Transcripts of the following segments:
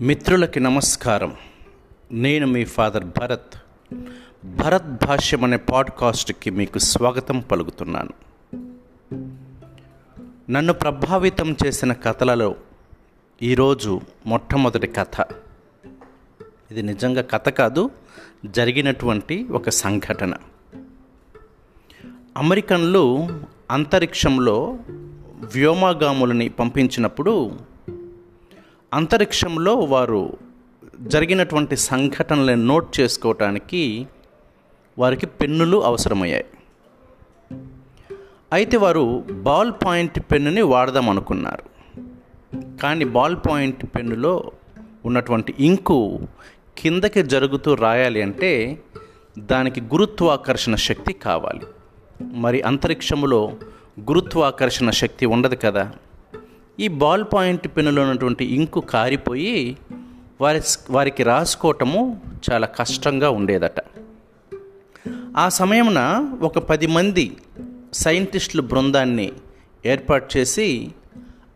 మిత్రులకి నమస్కారం. నేను మీ ఫాదర్ భరత్. భరత్ భాష్యం అనే పాడ్కాస్ట్కి మీకు స్వాగతం పలుకుతున్నాను. నన్ను ప్రభావితం చేసిన కథలలో ఈరోజు మొట్టమొదటి కథ. ఇది నిజంగా కథ కాదు జరిగినటువంటి ఒక సంఘటన. అమెరికన్లు అంతరిక్షంలో వ్యోమగాములని పంపించినప్పుడు అంతరిక్షంలో వారు జరిగినటువంటి సంఘటనలను నోట్ చేసుకోవటానికి వారికి పెన్నులు అవసరమయ్యాయి. అయితే వారు బాల్ పాయింట్ పెన్నుని వాడదాం అనుకున్నారు. కానీ బాల్ పాయింట్ పెన్నులో ఉన్నటువంటి ఇంకు కిందకి జరుగుతూ రాయాలి అంటే దానికి గురుత్వాకర్షణ శక్తి కావాలి. మరి అంతరిక్షములో గురుత్వాకర్షణ శక్తి ఉండదు కదా? ఈ బాల్ పాయింట్ పెన్నులో ఉన్నటువంటి ఇంకు కారిపోయి వారి వారికి రాసుకోవటము చాలా కష్టంగా ఉండేదట. ఆ సమయమున ఒక పది మంది సైంటిస్టుల బృందాన్ని ఏర్పాటు చేసి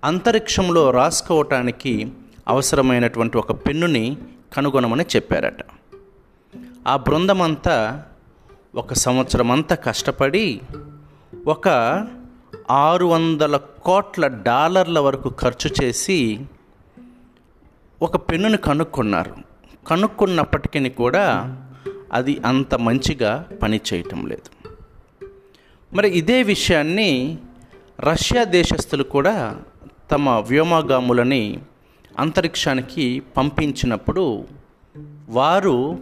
అంతరిక్షంలో రాసుకోవటానికి అవసరమైనటువంటి ఒక పెన్నుని కనుగొనమని చెప్పారట. ఆ బృందం అంతా ఒక సంవత్సరం అంతా కష్టపడి ఒక ఆరు వందల కోట్ల డాలర్ల వరకు ఖర్చు చేసి ఒక పెన్నుని కనుక్కున్నారు. కనుక్కున్నప్పటికీ కూడా అది అంత మంచిగా పనిచేయటం లేదు. మరి ఇదే విషయాన్ని రష్యా దేశస్థులు కూడా తమ వ్యోమగాములని అంతరిక్షానికి పంపించినప్పుడు వారు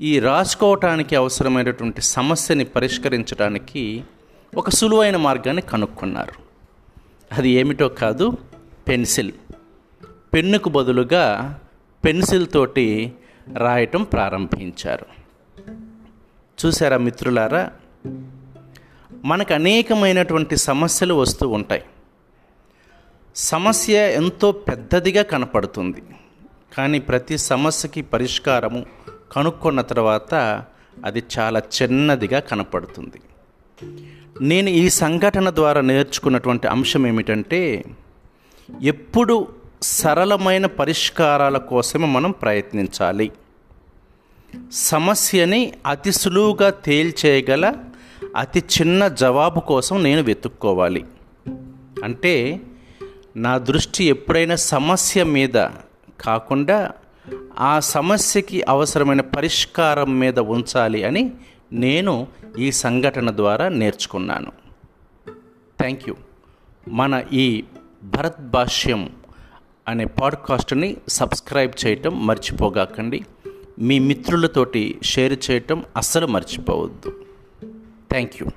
ఈ రాసుకోవటానికి అవసరమైనటువంటి సమస్యని పరిష్కరించడానికి ఒక సులువైన మార్గాన్ని కనుక్కున్నారు. అది ఏమిటో కాదు పెన్సిల్. పెన్నుకు బదులుగా పెన్సిల్ తోటి రాయటం ప్రారంభించారు. చూసారా మిత్రులారా? మనకు అనేకమైనటువంటి సమస్యలు వస్తూ ఉంటాయి. సమస్య ఎంతో పెద్దదిగా కనపడుతుంది. కానీ ప్రతి సమస్యకి పరిష్కారము కనుక్కున్న తర్వాత అది చాలా చిన్నదిగా కనపడుతుంది. నేను ఈ సంఘటన ద్వారా నేర్చుకున్నటువంటి అంశం ఏమిటంటే ఎప్పుడు సరళమైన పరిష్కారాల కోసమే మనం ప్రయత్నించాలి. సమస్యని అతి సులువుగా తేల్చేయగల అతి చిన్న జవాబు కోసం నేను వెతుక్కోవాలి. అంటే నా దృష్టి ఎప్పుడైనా సమస్య మీద కాకుండా ఆ సమస్యకి అవసరమైన పరిష్కారం మీద ఉంచాలి అని నేను ఈ సంఘటన ద్వారా నేర్చుకున్నాను. థ్యాంక్ యూ మన ఈ భరత్ భాష్యం అనే పాడ్కాస్ట్ని సబ్స్క్రైబ్ చేయటం మర్చిపోగాకండి. మీ మిత్రులతోటి షేర్ చేయటం అస్సలు మర్చిపోవద్దు. Thank you